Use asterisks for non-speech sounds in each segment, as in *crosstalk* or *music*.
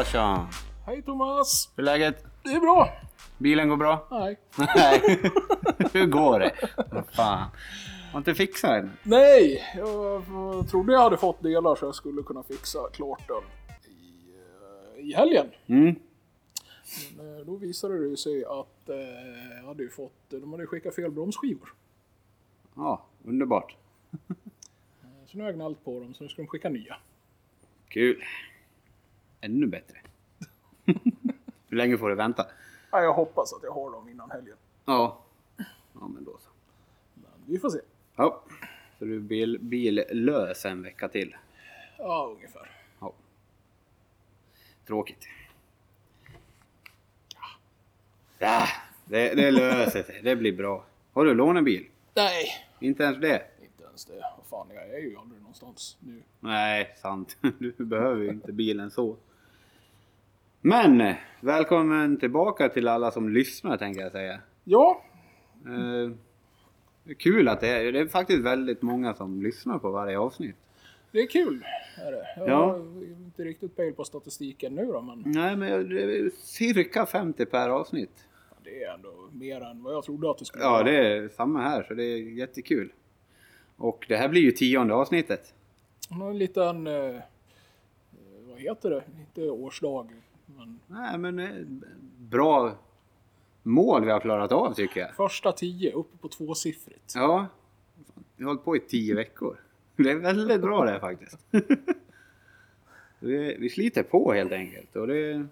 Larsson! Hej Thomas! Hur är läget? Det är bra! Bilen går bra? Nej. Nej. *laughs* Hur går det? Fan. Har inte fixat den? Nej! Jag trodde jag hade fått delar så jag skulle kunna fixa klart den i, eh, i helgen. Mm. Men eh, då visade det sig att eh, hade fått, de hade skickat fel bromsskivor. Ja, underbart. *laughs* Så nu har jag gnällt på dem så nu ska de skicka nya. Kul. Ännu bättre. *laughs* Hur länge får du vänta? Ja, jag hoppas att jag har dem innan helgen. Ja. Ja, men då så. Men vi får se. Ja. Så du bil, billös en vecka till? Ja, ungefär. Ja. Tråkigt. Ja, det, det löser sig. Det blir bra. Har du lånebil? Nej, Inte ens det? inte ens det. Vad fan, jag är ju aldrig någonstans nu. Nej, sant. *laughs* Du behöver ju inte bilen så. Men eh, välkommen tillbaka till alla som lyssnar tänker jag säga. Ja, Eh, kul att det är, det är faktiskt väldigt många som lyssnar på varje avsnitt. det är kul. Är det. Jag Ja. har inte riktigt pejl på statistiken nu då, men Nej, men det är cirka 50 per avsnitt. det är ändå mer än vad jag trodde att det skulle Ja, vara. det är samma här, så det är jättekul. Och det här blir ju tionde avsnittet. En liten, eh, vad heter det? Inte årsdag, men Nej, men eh, bra mål vi har klarat av tycker jag. första tio uppe på tvåsiffrigt. Ja, vi har hållit på i tio veckor. Det är väldigt bra det här faktiskt. *laughs* Vi, vi sliter på helt enkelt och det,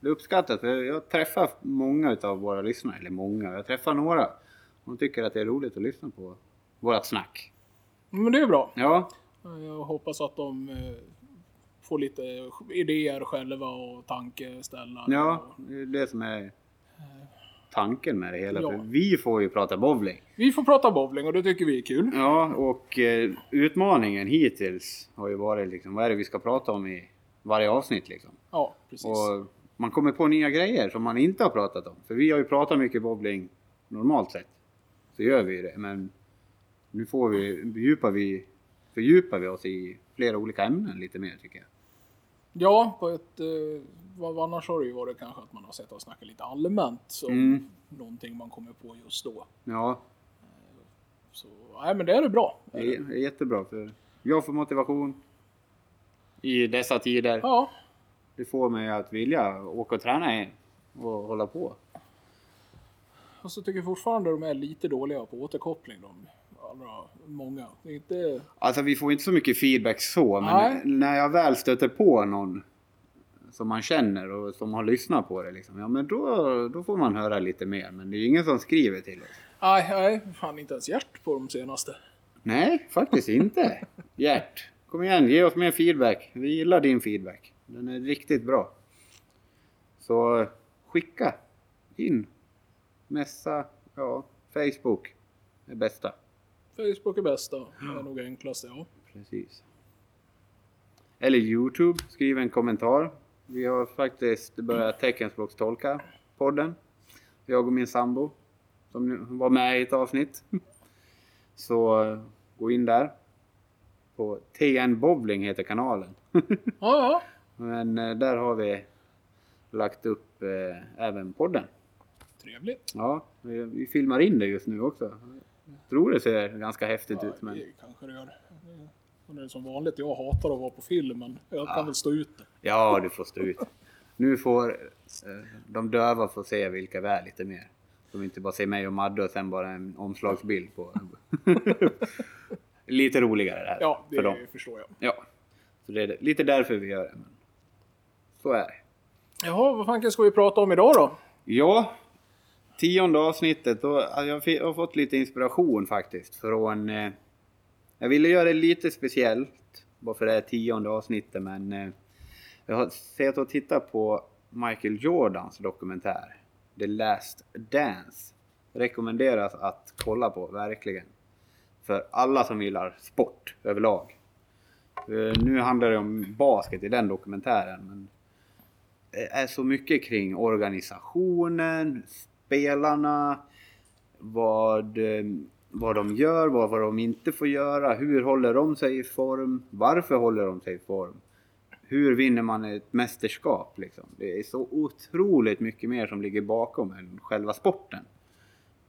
det uppskattas. För Jag träffar många av våra lyssnare, eller många, jag träffar några. De tycker att det är roligt att lyssna på vårat snack. Men det är bra. Ja, Jag hoppas att de får lite idéer själva och tankeställare. ja, det är det som är tanken med det hela. Ja. För vi får ju prata bowling. Vi får prata bowling och det tycker vi är kul. Ja, och eh, utmaningen hittills har ju varit liksom, vad är det vi ska prata om i varje avsnitt liksom. Ja, precis. Och man kommer på nya grejer som man inte har pratat om. För vi har ju pratat mycket bowling normalt sett. Så gör vi det. Men nu får vi, fördjupar vi, fördjupar vi oss i flera olika ämnen lite mer tycker jag. Ja, på ett... Eh, vad annars har det ju varit kanske att man har sett och snackat lite allmänt. Så Mm. Någonting man kommer på just då. Ja, Så, nej men det är det bra. det är, det är jättebra. För jag får motivation i dessa tider. Ja, Det får mig att vilja åka och träna igen och hålla på. och så tycker jag fortfarande de är lite dåliga på återkoppling. De allra många. Inte... Alltså vi får inte så mycket feedback så, men Nej. när jag väl stöter på någon som man känner och som har lyssnat på det liksom, ja men då, då får man höra lite mer. Men det är ju ingen som skriver till oss. Nej, nej, fan inte ens hjärt på de senaste. Nej, faktiskt inte. Gert, kom igen, ge oss mer feedback. Vi gillar din feedback. Den är riktigt bra. Så skicka in. Messa, ja, Facebook är bästa. Facebook är bästa. Det är nog enklast, ja. Precis. Eller Youtube, skriv en kommentar. Vi har faktiskt börjat teckenspråkstolka podden. Jag och min sambo som var med i ett avsnitt. *laughs* Så gå in där. På TN Bowling heter kanalen. *laughs* Ja, ja. Men eh, där har vi lagt upp eh, även podden. Trevligt. Ja, vi, vi filmar in det just nu också. Tror det ser ganska häftigt Ja, ut. Men... det kanske det gör. Det är som vanligt, jag hatar att vara på film, men jag kan väl stå ut det. Ja, du får stå ut. Nu får eh, de döva få se vilka vi är lite mer. De inte bara ser mig och Madde och sen bara en omslagsbild på... *laughs* lite roligare det här Ja, för dem. det förstår jag. Ja. Så det är lite därför vi gör det. Men så är det. Jaha, vad fanken ska vi prata om idag då? Ja, tionde avsnittet. Och jag har fått lite inspiration faktiskt från... Eh, jag ville göra det lite speciellt. Bara för det är tionde avsnittet men... Eh, jag har sett och tittat på Michael Jordans dokumentär. The Last Dance. Rekommenderas att kolla på, verkligen. För alla som gillar sport överlag. Eh, Nu handlar det om basket i den dokumentären. Men det är så mycket kring organisationen, spelarna, vad, eh, vad de gör, vad, vad de inte får göra, hur håller de sig i form, varför håller de sig i form, hur vinner man ett mästerskap liksom? Det är så otroligt mycket mer som ligger bakom än själva sporten.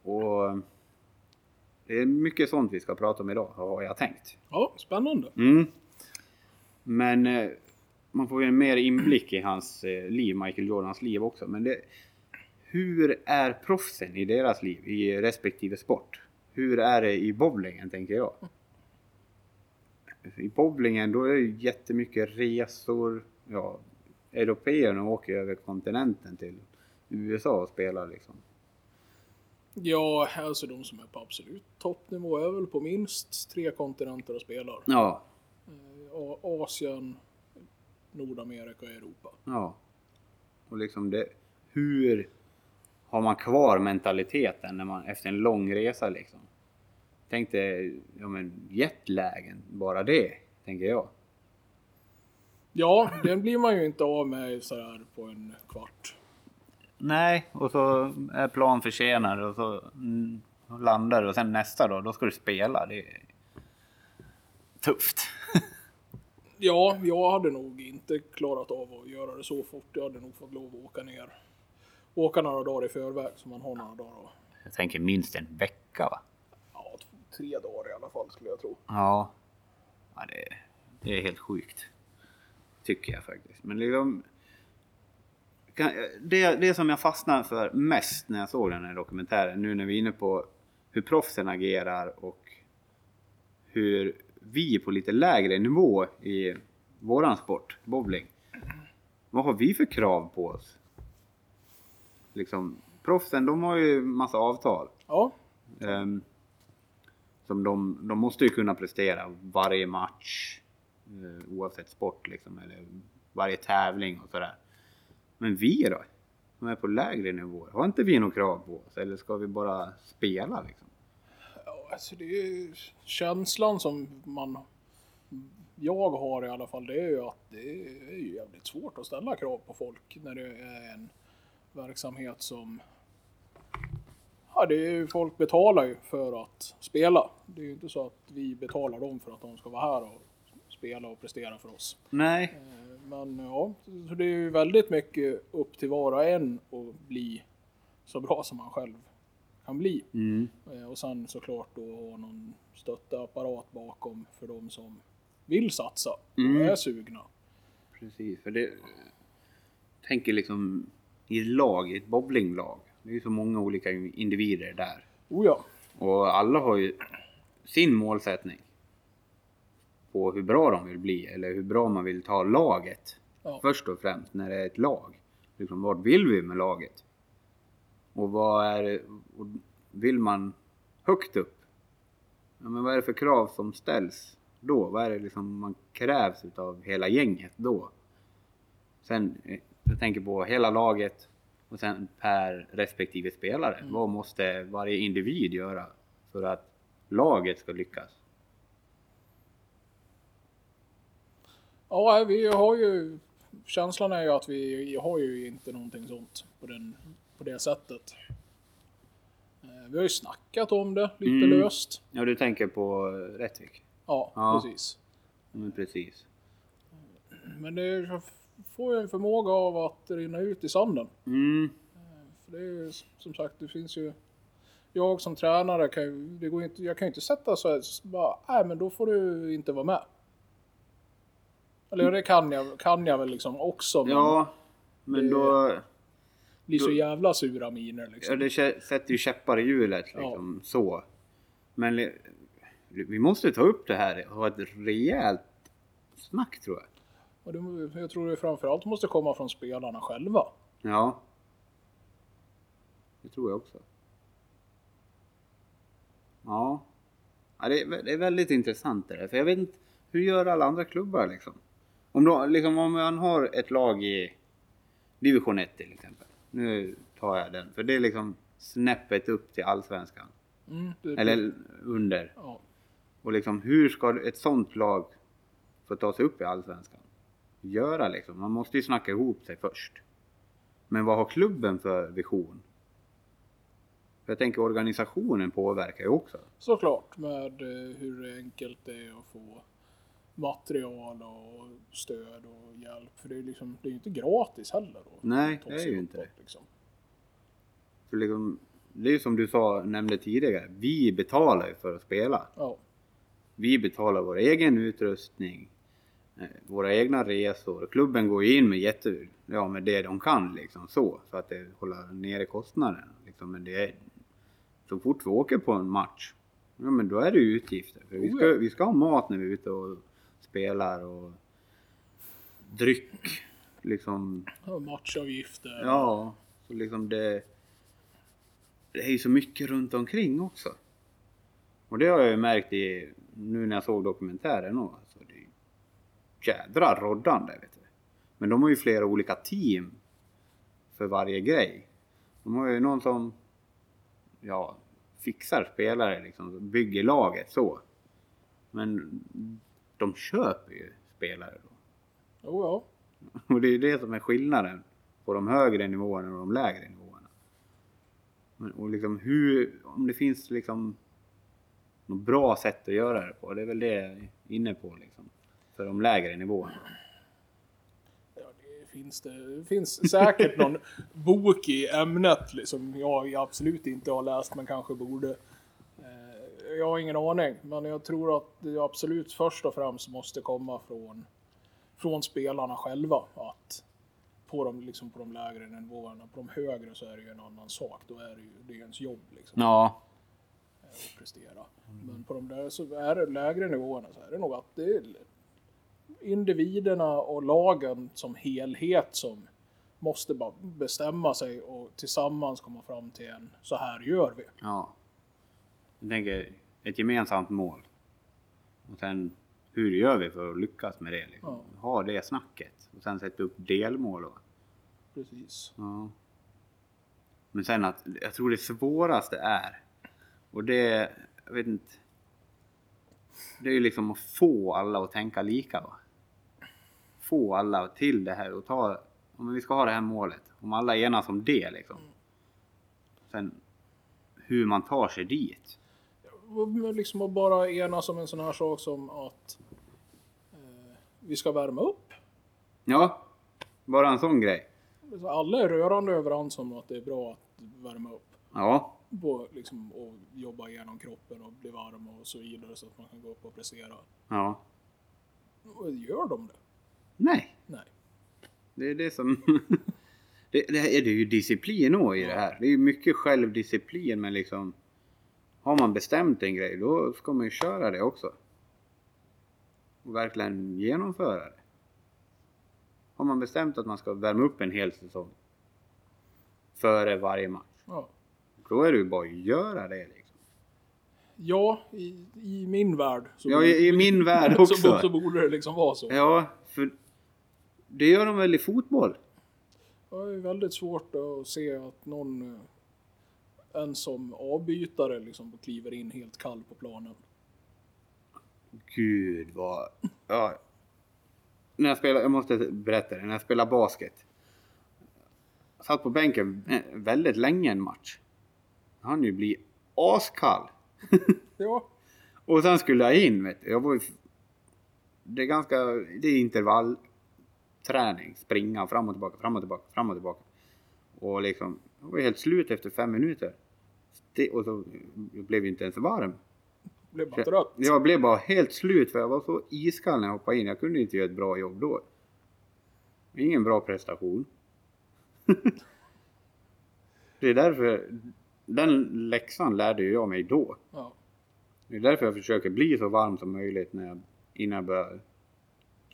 Och det är mycket sånt vi ska prata om idag, har jag tänkt. Ja, spännande. Mm. Men eh, man får ju en mer inblick i hans eh, liv, Michael Jordans liv också. Men det, hur är proffsen i deras liv, i respektive sport? Hur är det i bowlingen, tänker jag? I bowlingen, då är det jättemycket resor. Ja, européerna åker över kontinenten till USA och spelar liksom. Ja, alltså de som är på absolut toppnivå är väl på minst tre kontinenter och spelar. Ja, Eh, Asien, Nordamerika och Europa. ja. Och liksom det, hur har man kvar mentaliteten när man, efter en lång resa liksom? Tänk dig, ja men jetlagen, bara det, tänker jag. Ja, den blir man ju inte av med sådär på en kvart. Nej, och så är plan försenad och så mm, landar du och sen nästa dag, då ska du spela. Det är tufft. *laughs* Ja, jag hade nog inte klarat av att göra det så fort. Jag hade nog fått lov att åka ner. Åka några dagar i förväg så man har några dagar. och- Jag tänker minst en vecka va? Ja, två, tre dagar i alla fall skulle jag tro. Ja. ja det, det är helt sjukt. Tycker jag faktiskt. Men liksom... Det, det som jag fastnade för mest när jag såg den här dokumentären, nu när vi är inne på hur proffsen agerar och hur vi på lite lägre nivå i våran sport, bowling. Vad har vi för krav på oss? Liksom, proffsen de har ju massa avtal. Ja, Ehm, som de, de måste ju kunna prestera varje match. eh, oavsett sport liksom. Eller varje tävling och sådär. Men vi då? Som är på lägre nivåer. Har inte vi några krav på oss? Eller ska vi bara spela liksom? Ja, alltså det är ju känslan som man... Jag har i alla fall, det är ju att det är jävligt svårt att ställa krav på folk när det är en verksamhet som... Ja, det är ju, folk betalar ju för att spela. Det är ju inte så att vi betalar dem för att de ska vara här och spela och prestera för oss. Nej. Eh, Men ja, så det är ju väldigt mycket upp till var och en att bli så bra som man själv kan bli. Mm. Eh, Och sen såklart då ha någon stötteapparat bakom för de som vill satsa och Mm. är sugna. Precis. För det... Tänker liksom i ett lag, i ett bowlinglag. Det är ju så många olika individer där. Oh ja. Och alla har ju sin målsättning. På hur bra de vill bli eller hur bra man vill ta laget. Ja. Först och främst när det är ett lag. Liksom, vart vill vi med laget? Och vad är och Vill man högt upp? Ja, men vad är det för krav som ställs då? Vad är det liksom man krävs utav hela gänget då? Sen, eh, jag tänker på hela laget och sen per respektive spelare. Vad måste varje individ göra för att laget ska lyckas? Ja, vi har ju... Känslan är ju att vi har ju inte någonting sånt på, den, på det sättet. Eh, Vi har ju snackat om det lite Mm. löst. Ja, du tänker på Rättvik? Ja, Ja. precis. Men precis. Men det får ju en förmåga av att rinna ut i sanden. Mm. För det är ju som sagt, det finns ju... Jag som tränare kan ju, det går inte, jag kan ju inte sätta så här, så bara, nej men då får du inte vara med. Eller det kan jag, kan jag väl liksom också, men Ja, men Det- då... blir så jävla sura miner Ja, liksom. det kä- sätter ju käppar i hjulet liksom så. Men li- vi måste ta upp det här och ha ett rejält snack tror jag. Och det, jag tror det framförallt måste komma från spelarna själva. Ja. Det tror jag också. Ja. ja det, är, det är väldigt intressant det där. För jag vet inte, hur gör alla andra klubbar liksom? Om, då, liksom, om man har ett lag i division 1 till exempel. Nu tar jag den, för det är liksom snäppet upp till allsvenskan. Mm, Eller under. ja. Och liksom hur ska ett sånt lag få ta sig upp i allsvenskan? Göra liksom? Man måste ju snacka ihop sig först. Men vad har klubben för vision? För jag tänker organisationen påverkar ju också. Såklart, med eh, hur enkelt det är att få material och stöd och hjälp. För det är liksom, det är ju inte gratis heller. Att Nej, det är ju inte det. Liksom. För liksom, det är ju som du sa, nämnde tidigare, vi betalar ju för att spela. Ja, Vi betalar vår egen utrustning, våra egna resor. Klubben går ju in med jätte, ja med det de kan liksom så, för att det håller nere kostnaderna. Liksom. Men det är, så fort vi åker på en match, ja men då är det utgifter. För vi, Oh, ska, ja. vi ska ha mat när vi är ute och spelar och dryck. Liksom, och matchavgifter. ja, så liksom det, det är ju så mycket runt omkring också. Och det har jag ju märkt i, nu när jag såg dokumentären också. Alltså det är ju jädra roddande vet du. Men de har ju flera olika team för varje grej. De har ju någon som, ja, fixar spelare liksom, bygger laget så. Men de köper ju spelare då. Jo, ja. *laughs* Och det är det som är skillnaden på de högre nivåerna och de lägre nivåerna. Men, och liksom hur, om det finns liksom något bra sätt att göra det på, det är väl det jag är inne på liksom. För de lägre nivåerna. Ja, det finns, det, finns säkert någon *laughs* bok i ämnet som jag absolut inte har läst men kanske borde. Eh, Jag har ingen aning, men jag tror att det absolut först och främst måste komma från, från spelarna själva. Att på de, liksom på de lägre nivåerna, på de högre så är det ju en annan sak. Då är det ju det är ens jobb liksom, Ja, att prestera. Men på de där så är det lägre nivåerna så är det nog att det är individerna och lagen som helhet som måste bara bestämma sig och tillsammans komma fram till en så här gör vi. ja. Jag tänker ett gemensamt mål. Och sen hur gör vi för att lyckas med det? Liksom? Ha det snacket. Och sen sätta upp delmål. Då. Precis. Ja. Men sen att, jag tror det svåraste är, och det, jag vet inte. Det är ju liksom att få alla att tänka lika va. Få alla till det här och ta, om vi ska ha det här målet, om alla enas om det liksom. Sen hur man tar sig dit. Liksom att bara enas om en sån här sak som att eh, vi ska värma upp. Ja, bara en sån grej. Alla är rörande överens om att det är bra att värma upp. Ja, På, liksom, och jobba igenom kroppen och bli varm och så vidare så att man kan gå upp och prestera. ja. Och gör de det? Nej, Nej. Det är det som... *laughs* det, det är det ju disciplin också i det här. Det är ju mycket självdisciplin men liksom... Har man bestämt en grej då ska man ju köra det också. Och verkligen genomföra det. Har man bestämt att man ska värma upp en hel säsong. Före varje match. Ja. Då är det ju bara att göra det liksom. Ja, i, i min värld. Ja, i, i min värld *laughs* också. Så, så borde det liksom vara så. Ja, det gör de väl i fotboll? Det är väldigt svårt att se att någon eh, en som avbytare liksom kliver in helt kall på planen. Gud vad... Ja. När jag spelade, jag måste berätta det, när jag spelade basket. Jag satt på bänken eh, väldigt länge en match. Han ju bli askall. *laughs* Ja, Och sen skulle jag in vet du. Jag var ju... Det är ganska... Det är intervallträning. Springa fram och tillbaka, fram och tillbaka, fram och tillbaka. Och liksom... Jag var helt slut efter fem minuter. Det, och så jag blev ju inte ens varm. blev bara trött. Jag blev bara helt slut för jag var så iskall när jag hoppade in. Jag kunde inte göra ett bra jobb då. Ingen bra prestation. *laughs* det är därför, den läxan lärde jag mig då. Ja. Det är därför jag försöker bli så varm som möjligt när jag, innan jag börjar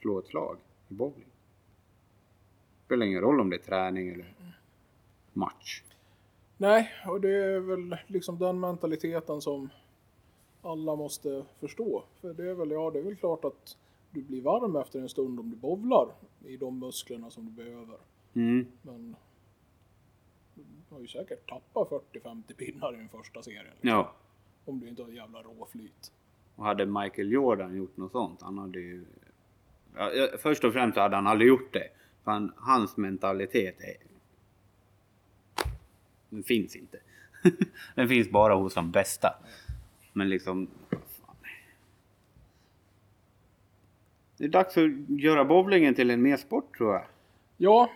slå ett slag i bowling. Spelar ingen roll om det är träning eller match. Nej, och det är väl liksom den mentaliteten som alla måste förstå. För det är väl, ja, det är väl klart att du blir varm efter en stund om du bowlar i de musklerna som du behöver. Mm. Men du har ju säkert tappat 40-50 pinnar i den första serien. Liksom, Ja. Om du inte har jävla råflyt. Och hade Michael Jordan gjort något sånt, han hade ju... Ja, först och främst hade han aldrig gjort det. Han, hans mentalitet är... Den finns inte. *laughs* Den finns bara hos de bästa. Men liksom... fan. Det är dags att göra bowlingen till en mer sport tror jag. Ja,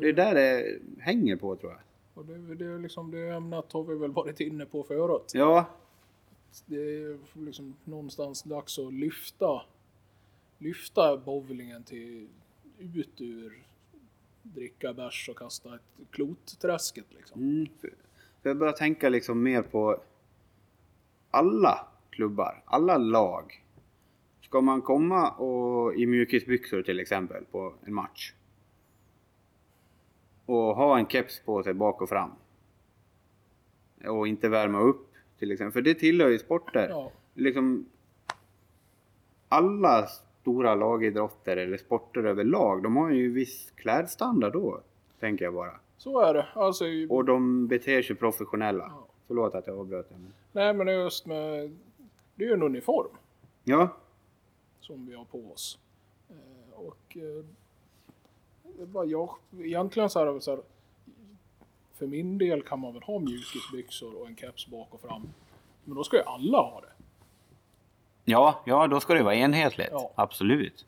Det är där det hänger på tror jag. och det, det, är liksom, det ämnet har vi väl varit inne på förut. Ja, Det är liksom någonstans dags att lyfta, lyfta bowlingen till ut ur dricka bärs och kasta ett klotträsket liksom. Mm, för för jag börjar tänka liksom mer på alla klubbar, alla lag. Ska man komma och, i mjukisbyxor till exempel på en match och ha en keps på sig bak och fram och inte värma upp till exempel, för det tillhör ju sporter. Ja, Liksom alla stora lagidrotter eller sporter överlag, de har ju viss klädstandard då, tänker jag bara. så är det. Alltså, Och de beter sig professionella. Ja. Förlåt att jag avbröt. dig, nej men just med, det är ju en uniform Ja, som vi har på oss. Eh, och eh, det bara jag, egentligen så här, så här, för min del kan man väl ha mjukisbyxor och en keps bak och fram. Men då ska ju alla ha det. Ja, ja, då ska det vara enhetligt. Ja. Absolut.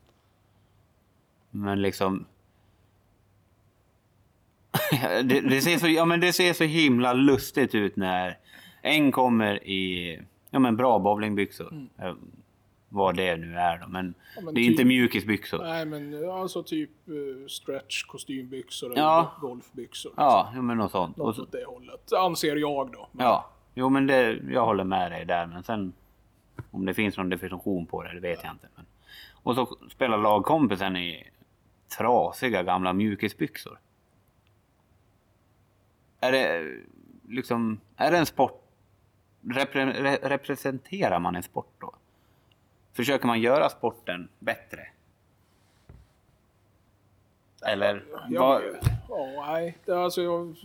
Men liksom... *laughs* det, det, ser så, ja, men det ser så himla lustigt ut när en kommer i ja, men bra bowlingbyxor. Eh, Vad det nu är då. Men, Mm. Ja, men det är typ- inte mjukisbyxor. Nej men alltså typ uh, stretch kostymbyxor eller Ja. golfbyxor. Ja, ja, men något sånt. Något åt det hållet. Anser jag då. Men, ja, jo men det, jag håller med dig där. Men sen om det finns någon definition på det, det vet jag inte. Men, och så spelar lagkompisen i trasiga gamla mjukisbyxor. Är det liksom, är det en sport? Repre, re, representerar man en sport då? Försöker man göra sporten bättre? Eller? Jag, vad, ja, nej. Det, är alltså, jag,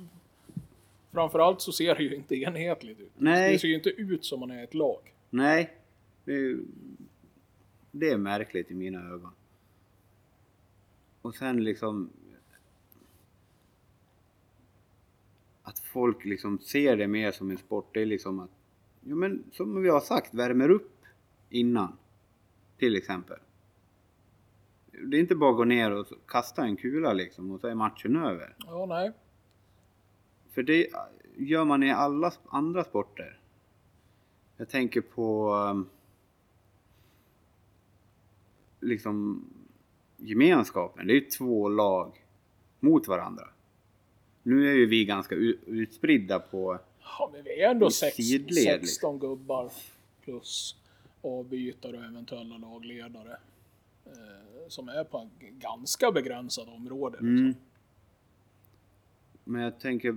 framförallt så ser det ju inte enhetligt ut. Nej. Det ser ju inte ut som man är ett lag. Nej, det är, det är märkligt i mina ögon. Och sen liksom... Att folk liksom ser det mer som en sport, det är liksom att... Ja men som vi har sagt, värmer upp innan. Till exempel. Det är inte bara att gå ner och kasta en kula liksom och så är matchen över. Ja, nej. För det gör man i alla andra sporter. Jag tänker på um, liksom gemenskapen. Det är ju två lag mot varandra. Nu är ju vi ganska utspridda på... Ja, men vi är ändå I sex, sidled, 16 liksom. gubbar plus avbytare och eventuella lagledare. Eh, som är på ganska begränsat område. Liksom. Mm. Men jag tänker...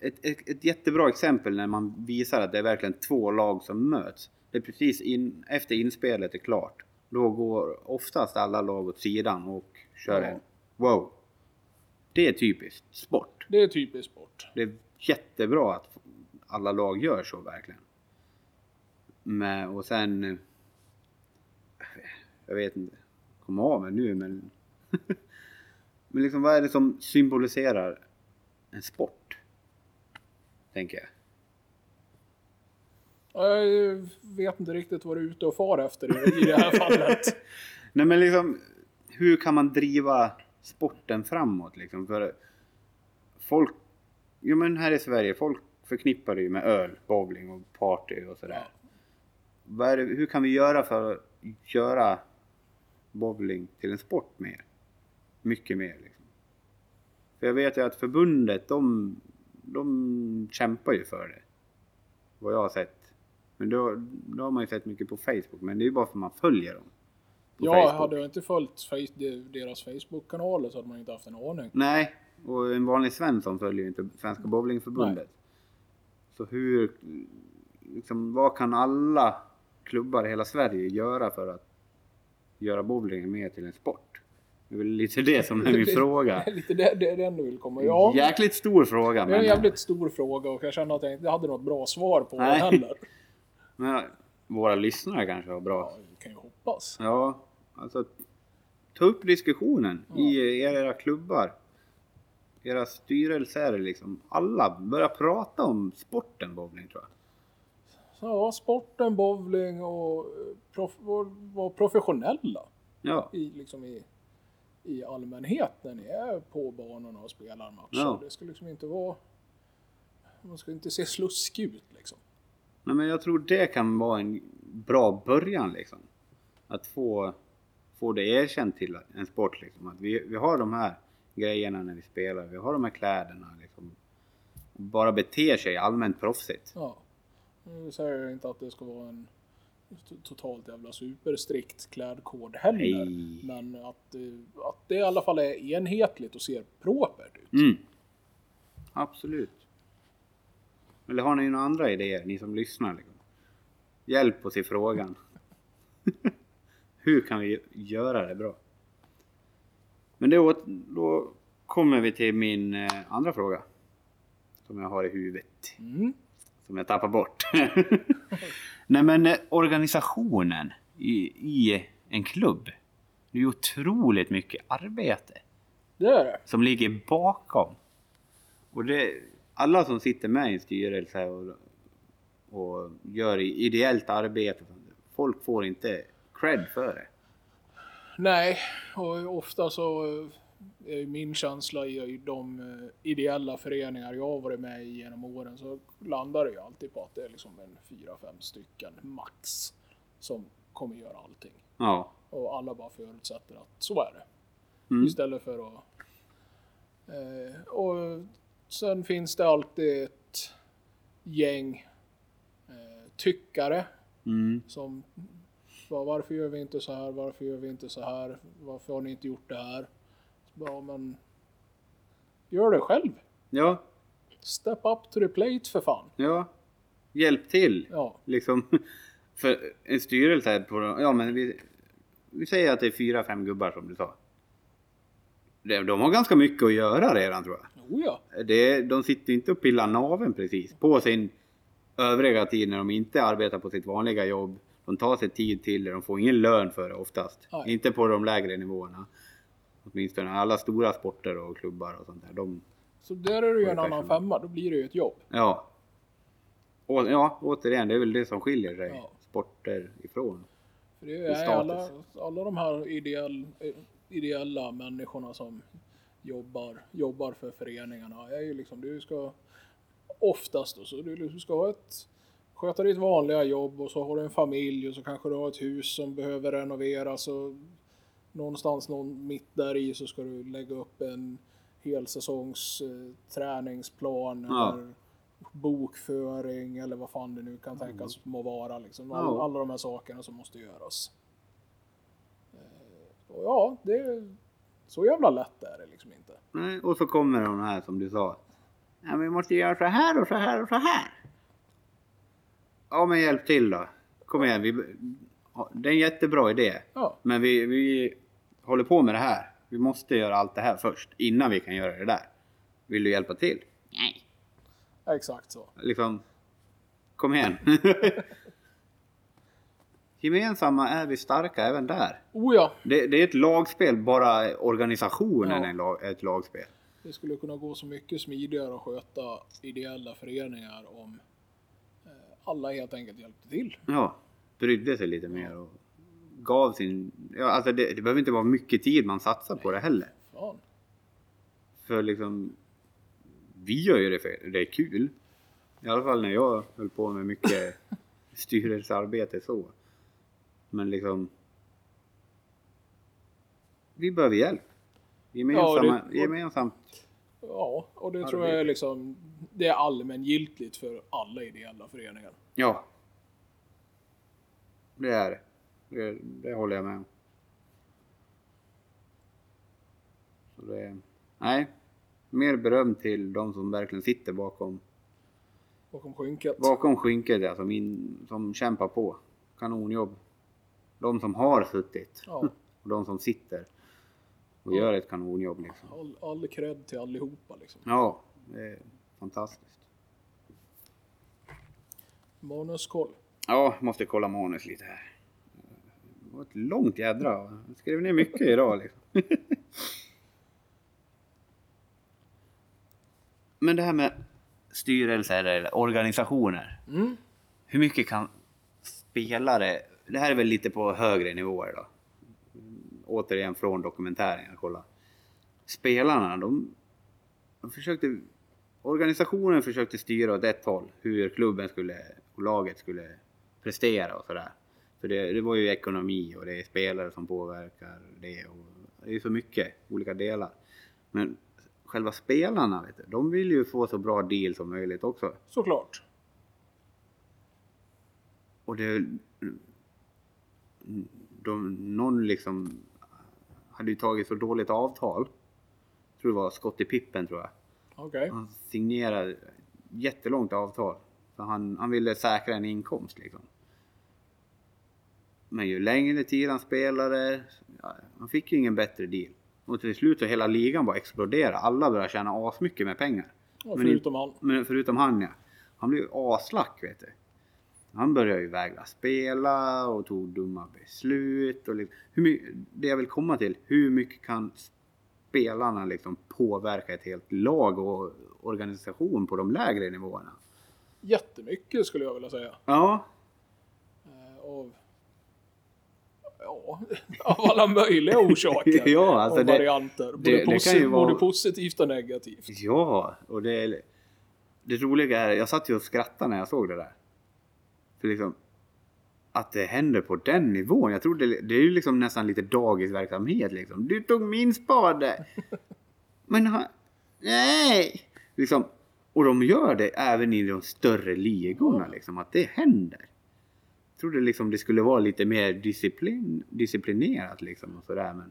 Ett, ett, ett jättebra exempel när man visar att det är verkligen två lag som möts. Det är precis in, efter inspelet är klart. Då går oftast alla lag åt sidan och kör Ja. en wow. Det är typiskt sport. Det är typiskt sport. Det är jättebra att alla lag gör så verkligen. Men, och sen... Jag vet inte. Kom av mig nu men... *laughs* men liksom vad är det som symboliserar en sport? Tänker jag. Jag vet inte riktigt vad du är ute och far efter i, det här *laughs* fallet. Nej men liksom, hur kan man driva sporten framåt liksom? För folk, jo men här i Sverige, folk förknippar det ju med öl, bowling och party och sådär. Det, hur kan vi göra för att göra bowling till en sport mer? Mycket mer liksom. För jag vet ju att förbundet, de, de kämpar ju för det. Vad jag har sett. Men då, då har man ju sett mycket på Facebook, men det är ju bara för att man följer dem. Jag Facebook. hade jag inte följt face, deras Facebook-kanaler så hade man inte haft en aning. Nej, och en vanlig Svensson följer ju inte Svenska Bowlingförbundet. Så hur, liksom, vad kan alla klubbar i hela Sverige göra för att göra bowlingen mer till en sport? Det är väl lite det som är min *laughs* fråga. *laughs* Lite det, det är den du vill komma. Ja, Jäkligt stor fråga. det är en jävligt stor fråga och jag känner att jag inte hade något bra svar på Nej. den heller. *laughs* men våra lyssnare kanske har bra. Ja, vi kan ju hoppas. Ja, alltså ta upp diskussionen i era klubbar. Era styrelser liksom. Alla börja prata om sporten bowling tror jag. Ja, sporten, bowling och eh, prof, vara professionella. Ja. i, liksom i, i allmänhet när ni är på banorna och spelar matcher. Ja. Det ska liksom inte vara... Man ska inte se sluskig ut liksom. Nej, men jag tror det kan vara en bra början liksom. Att få, få det erkänt till en sport liksom. Att vi, vi har de här grejerna när vi spelar, vi har de här kläderna liksom. Bara beter sig allmänt proffsigt. Ja. Nu säger jag inte att det ska vara en totalt jävla superstrikt klädkod heller. Nej. Men att, eh, att det i alla fall är enhetligt och ser propert ut. Mm. Absolut. Eller har ni några andra idéer, ni som lyssnar? Liksom? Hjälp oss i frågan. *laughs* Hur kan vi göra det bra? Men då, då kommer vi till min eh, andra fråga. Som jag har i huvudet. Mm. Som jag tappar bort. *laughs* Nej men eh, organisationen i, i en klubb. Det är ju otroligt mycket arbete Det är det. som ligger bakom. Och det, alla som sitter med i en styrelse och, och gör ideellt arbete, folk får inte cred för det. Nej, och ofta så eh, är min känsla i i de eh, ideella föreningar jag har varit med i genom åren så landar det ju alltid på att det är liksom en fyra, fem stycken max som kommer göra allting. Ja. Och alla bara förutsätter att så är det. Mm. Istället för att... Eh, och sen finns det alltid ett gäng eh, tyckare Mm. som varför gör vi inte så här, varför gör vi inte så här, varför har ni inte gjort det här? Bara, men gör det själv. Ja, Step up to the plate för fan. ja. Hjälp till. Ja, Liksom. *laughs* För en styrelse är på, ja men vi, vi säger att det är fyra, fem gubbar som du sa. De, de har ganska mycket att göra redan tror jag. Oh ja. Det, de sitter inte och pillar naveln precis på sin övriga tid när de inte arbetar på sitt vanliga jobb. De tar sig tid till det, de får ingen lön för det oftast. Nej. Inte på de lägre nivåerna. Åtminstone alla stora sporter och klubbar och sånt där. De, Så där är det ju en annan femma, då blir det ju ett jobb. ja. Och, ja, återigen, det är väl det som skiljer sig Ja. sporter ifrån. För det är alla, alla de här ideell, eh, ideella människorna som jobbar, jobbar för föreningarna är ju liksom, du ska oftast då, så du, du ska ha ett, sköta ditt vanliga jobb och så har du en familj och så kanske du har ett hus som behöver renoveras och någonstans någon mitt där i så ska du lägga upp en helsäsongs eh, träningsplan Ja. eller bokföring eller vad fan det nu kan tänkas må vara. Liksom. All, Ja. Alla de här sakerna som måste göras. Eh, Och ja, det så jävla lätt är det liksom inte. Nej, och så kommer de här som du sa. Men vi måste göra så här och så här och så här. Ja, men hjälp till då. Kom igen, vi, det är en jättebra idé. Ja, Men vi, vi håller på med det här. Vi måste göra allt det här först innan vi kan göra det där. Vill du hjälpa till? Nej. exakt så. Liksom, kom igen. *laughs* Gemensamma är vi starka även där. Oh ja, Det, det är ett lagspel, bara organisationen Ja. är lag, ett lagspel. det skulle kunna gå så mycket smidigare att sköta ideella föreningar om eh, alla helt enkelt hjälpte till. Ja, brydde sig lite mer och gav sin... Ja, alltså det, det behöver inte vara mycket tid man satsar på det heller. Fan. För liksom... Vi gör ju det för det är kul. I alla fall när jag höll på med mycket *laughs* styrelsearbete så. Men liksom... Vi behöver hjälp. Gemensamma, Ja, det- gemensamt. Ja, och det tror jag är liksom, det är allmängiltigt för alla ideella föreningar. Ja. Det är det. Det, det håller jag med om. Så det, nej. Mer beröm till de som verkligen sitter bakom, Bakom skynket. bakom skynket, ja, som, in, som kämpar på. Kanonjobb. De som har suttit Ja, *laughs* och de som sitter och gör ett kanonjobb. Liksom. all, all cred till allihopa liksom. Ja, det är fantastiskt. Manuskoll. Ja, måste kolla manus lite här. Det var ett långt jädra. Jag skrev ner mycket idag liksom. *laughs* Men det här med styrelser eller organisationer. Mm. Hur mycket kan spelare... Det här är väl lite på högre nivåer då. återigen från dokumentären jag kollade. Spelarna, de, de försökte... Organisationen försökte styra åt ett håll, hur klubben skulle och laget skulle prestera och sådär. För det, det var ju ekonomi och det är spelare som påverkar det och det är så mycket olika delar. Men själva spelarna, vet du, de vill ju få så bra deal som möjligt också. Såklart. Och det... De, någon liksom hade ju tagit så dåligt avtal. Jag tror det var Scottie Pippen tror jag. Okej. Han signerade jättelångt avtal. För han, han ville säkra en inkomst liksom. Men ju längre tid han spelade, ja, han fick ju ingen bättre deal. Och till slut så hela ligan bara exploderade. Alla började tjäna asmycket med pengar. Ja, Men förutom han. Men förutom han ja. Han blev aslack vet du. Han började ju vägra spela och tog dumma beslut. Och liksom, hur mycket, det jag vill komma till, hur mycket kan spelarna liksom påverka ett helt lag och organisation på de lägre nivåerna? Jättemycket skulle jag vilja säga. Ja, Eh, Av, ja, *laughs* av alla möjliga orsaker. *laughs* Ja, alltså och det- varianter. Både, det- det kan ju vara- både positivt och negativt. ja. Och det, det roliga är, jag satt ju och skrattade när jag såg det där. För liksom, att det händer på den nivån. Jag tror det, det är ju liksom nästan lite dagisverksamhet liksom. Du tog min spade! *laughs* Men han... Nej! Liksom, och de gör det även i de större ligorna liksom, att det händer. Jag trodde liksom det skulle vara lite mer disciplin, disciplinerat liksom och sådär men...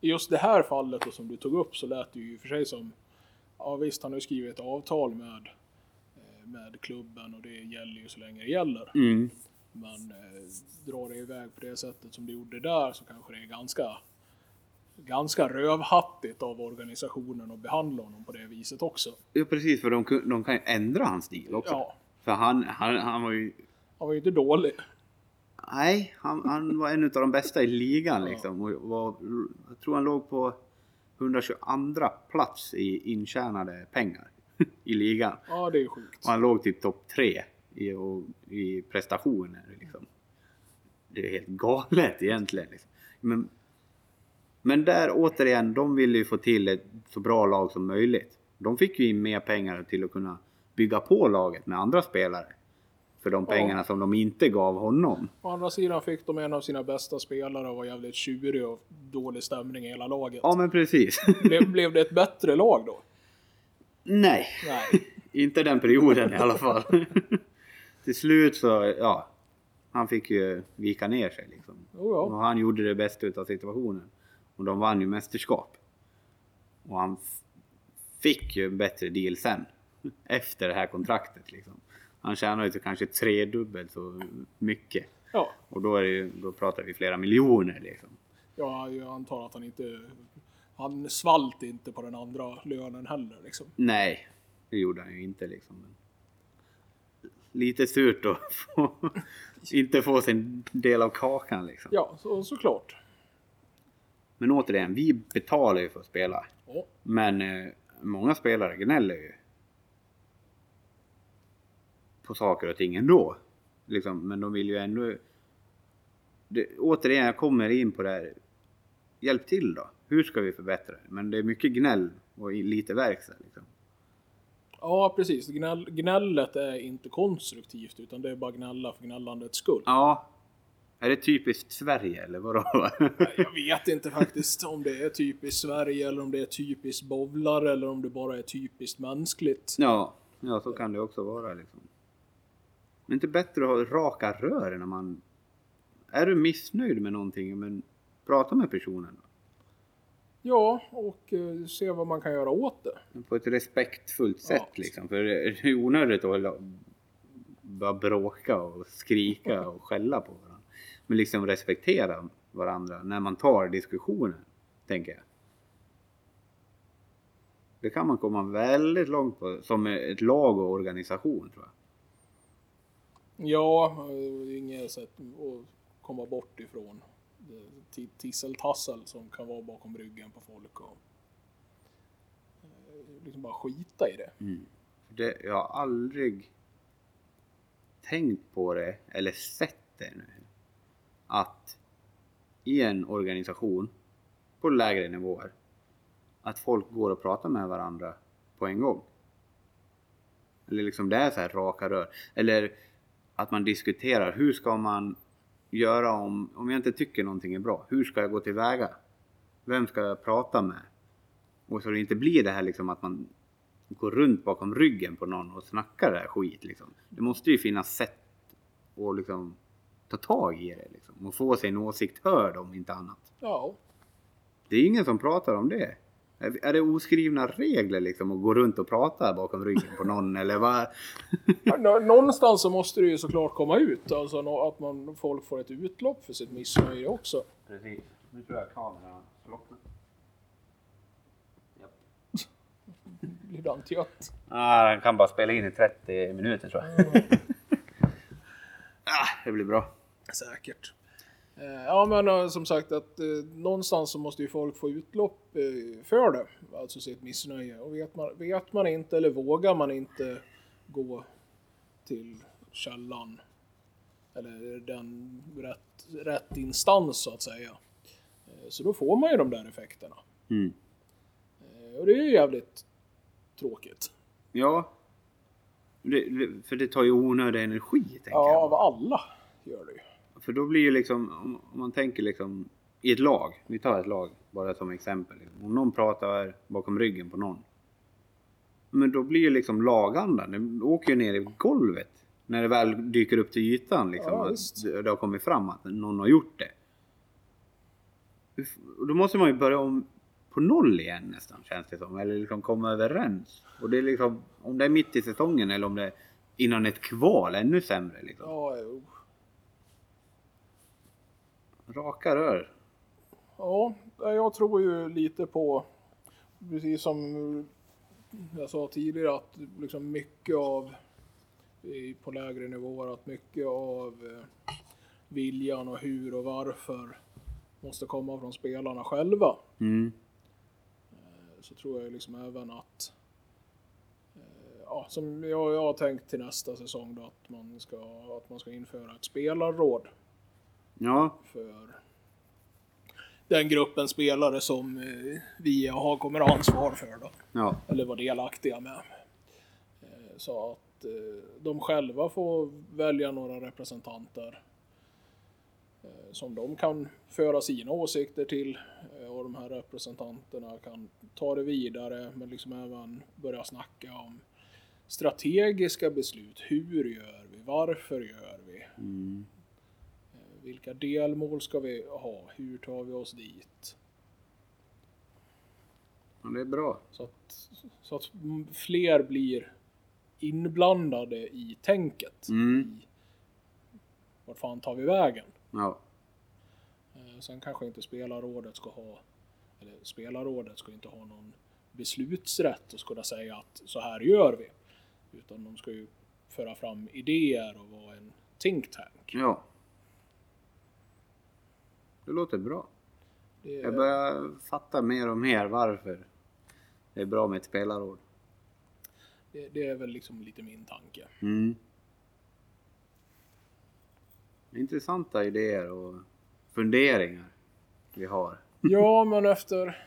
I just det här fallet då, som du tog upp så lät det ju i och för sig som Ja visst, han har ju skrivit ett avtal med, med klubben och det gäller ju så länge det gäller. Mm. Men eh, drar det iväg på det sättet som det gjorde där så kanske det är ganska ganska rövhattigt av organisationen att behandla honom på det viset också. Ja precis, för de, de kan ju ändra hans stil också. Ja, För han, han, han var ju... han var ju inte dålig. Nej, han, han var en av de bästa i ligan liksom. Och var, jag tror han låg på 122 plats i intjänade pengar i ligan. Ja, det är sjukt. Och han låg typ topp tre i, och, i prestationer. Liksom. Det är helt galet egentligen. Liksom. Men, men där återigen, de ville ju få till ett så bra lag som möjligt. De fick ju in mer pengar till att kunna bygga på laget med andra spelare. För de Ja. pengarna som de inte gav honom. Å andra sidan fick de en av sina bästa spelare och var jävligt tjurig och dålig stämning i hela laget. Ja men precis. Blev, blev det ett bättre lag då? Nej, Nej. inte den perioden i alla fall. *laughs* till slut så, ja. Han fick ju vika ner sig liksom. Jo, ja. Och han gjorde det bästa utav situationen. Och de vann ju mästerskap. Och han fick ju en bättre deal sen. Efter det här kontraktet liksom. Han tjänar ju kanske tredubbelt så mycket. Ja, Och då, är det ju, då pratar vi flera miljoner liksom. ja, jag antar att han inte... Han svalt inte på den andra lönen heller liksom. Nej, det gjorde han ju inte liksom. Lite surt att få, *laughs* inte få sin del av kakan liksom. Ja, så, såklart. Men återigen, vi betalar ju för att spela. Ja. Men eh, många spelare gnäller ju på saker och ting ändå. Liksom, men de vill ju ändå... Det, återigen, jag kommer in på det här. Hjälp till då. Hur ska vi förbättra det? Men det är mycket gnäll och lite verkstad. Liksom. Ja, precis. Gnäll, gnället är inte konstruktivt utan det är bara gnälla för gnällandets skull. Ja. Är det typiskt Sverige eller vadå? Jag vet inte faktiskt om det är typiskt Sverige eller om det är typiskt bowlare eller om det bara är typiskt mänskligt. ja, ja, så kan det också vara liksom. Men inte bättre att ha raka rör när man... Är du missnöjd med någonting, men prata med personen. Ja, och eh, se vad man kan göra åt det. På ett respektfullt sätt Ja. liksom. För det är onödigt att bara bråka och skrika och skälla på varandra. Men liksom respektera varandra när man tar diskussionen, tänker jag. Det kan man komma väldigt långt på som ett lag och organisation tror jag. Ja, eh, inget sätt att komma bort ifrån det tisseltassel som kan vara bakom ryggen på folk och eh, liksom bara skita i det. Mm. det. Jag har aldrig tänkt på det eller sett det nu. Att i en organisation på lägre nivåer. Att folk går och pratar med varandra på en gång. Eller liksom det är så här raka rör. Eller att man diskuterar hur ska man göra om, om jag inte tycker någonting är bra. Hur ska jag gå tillväga? Vem ska jag prata med? Och så det inte blir det här liksom att man går runt bakom ryggen på någon och snackar det här skit liksom. Det måste ju finnas sätt att liksom ta tag i det liksom. Och få sin åsikt hörd om inte annat. Ja. Det är ingen som pratar om det. Är det oskrivna regler liksom att gå runt och prata bakom ryggen på någon eller vad? Nå- Någonstans så måste det ju såklart komma ut. Alltså att man, folk får ett utlopp för sitt missnöje också. Precis. Nu tror jag kameran slocknar. *laughs* Blir den trött? Ah, den kan bara spela in i 30 minuter tror jag. *laughs* ah, det blir bra. Säkert. Eh, Ja men eh, som sagt att eh, någonstans så måste ju folk få utlopp eh, för det. Alltså sitt missnöje. Och vet man, vet man inte eller vågar man inte gå till källan. Eller den rätt, rätt instans så att säga. Eh, Så då får man ju de där effekterna. Mm. Och det är ju jävligt tråkigt. Ja. Det, för det tar ju onödig energi tänker Ja, jag. av alla gör det ju. För då blir ju liksom, om, man tänker liksom i ett lag. Vi tar ett lag bara som exempel. Om någon pratar bakom ryggen på någon. Men då blir ju liksom lagandan, den åker ju ner i golvet. När det väl dyker upp till ytan liksom. Ja, att det har kommit fram att någon har gjort det. Då måste man ju börja om på noll igen nästan känns det som. Eller liksom komma överens. Och det är liksom, om det är mitt i säsongen eller om det är innan ett kval, ännu sämre liksom. Ja, jo. Raka rör. Ja, jag tror ju lite på, precis som jag sa tidigare, att liksom mycket av, på lägre nivåer, att mycket av eh, viljan och hur och varför måste komma från spelarna själva. Mm. Så tror jag liksom även att, eh, ja, som jag, jag har tänkt till nästa säsong då, att man ska, att man ska införa ett spelarråd Ja, för den gruppen spelare som eh, vi har, kommer ha ansvar för då. ja. Eller vara delaktiga med. Eh, Så att eh, de själva får välja några representanter som de kan föra sina åsikter till och de här representanterna kan ta det vidare men liksom även börja snacka om strategiska beslut. Hur gör vi? Varför gör vi? Mm. Vilka delmål ska vi ha? Hur tar vi oss dit? ja det är bra. Så att, så att fler blir inblandade i tänket. Mm. I vart fan tar vi vägen? Ja. Eh, Sen kanske inte spelarrådet ska ha, eller spelarrådet ska inte ha någon beslutsrätt och kunna säga att så här gör vi. Utan de ska ju föra fram idéer och vara en think tank. ja. Det låter bra. Det är, Jag börjar fatta mer och mer varför det är bra med ett spelarråd. det, det är väl liksom lite min tanke. Mm. Intressanta idéer och funderingar vi har. *laughs* Ja, men efter...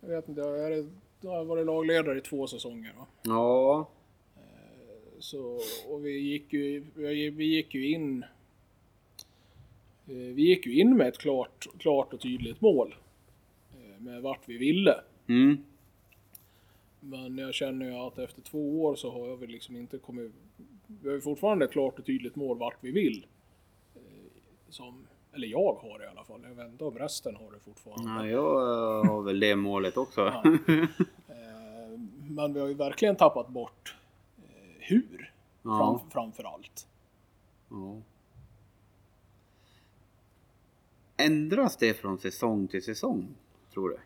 Jag vet inte, jag är- jag har varit lagledare i två säsonger. Va? Ja. Så, och vi gick ju, vi gick ju in... eh, Vi gick ju in med ett klart, klart och tydligt mål. eh, Med vart vi ville. Mm. Men jag känner ju att efter två år så har vi liksom inte kommit... Vi har ju fortfarande ett klart och tydligt mål vart vi vill. Eh, Som, eller jag har det i alla fall. Jag vet inte om resten har det fortfarande. ja, jag har väl det målet också. Ja. Men vi har ju verkligen tappat bort hur. Ja. Fram, framför allt. Ja. Ändras det från säsong till säsong, tror du?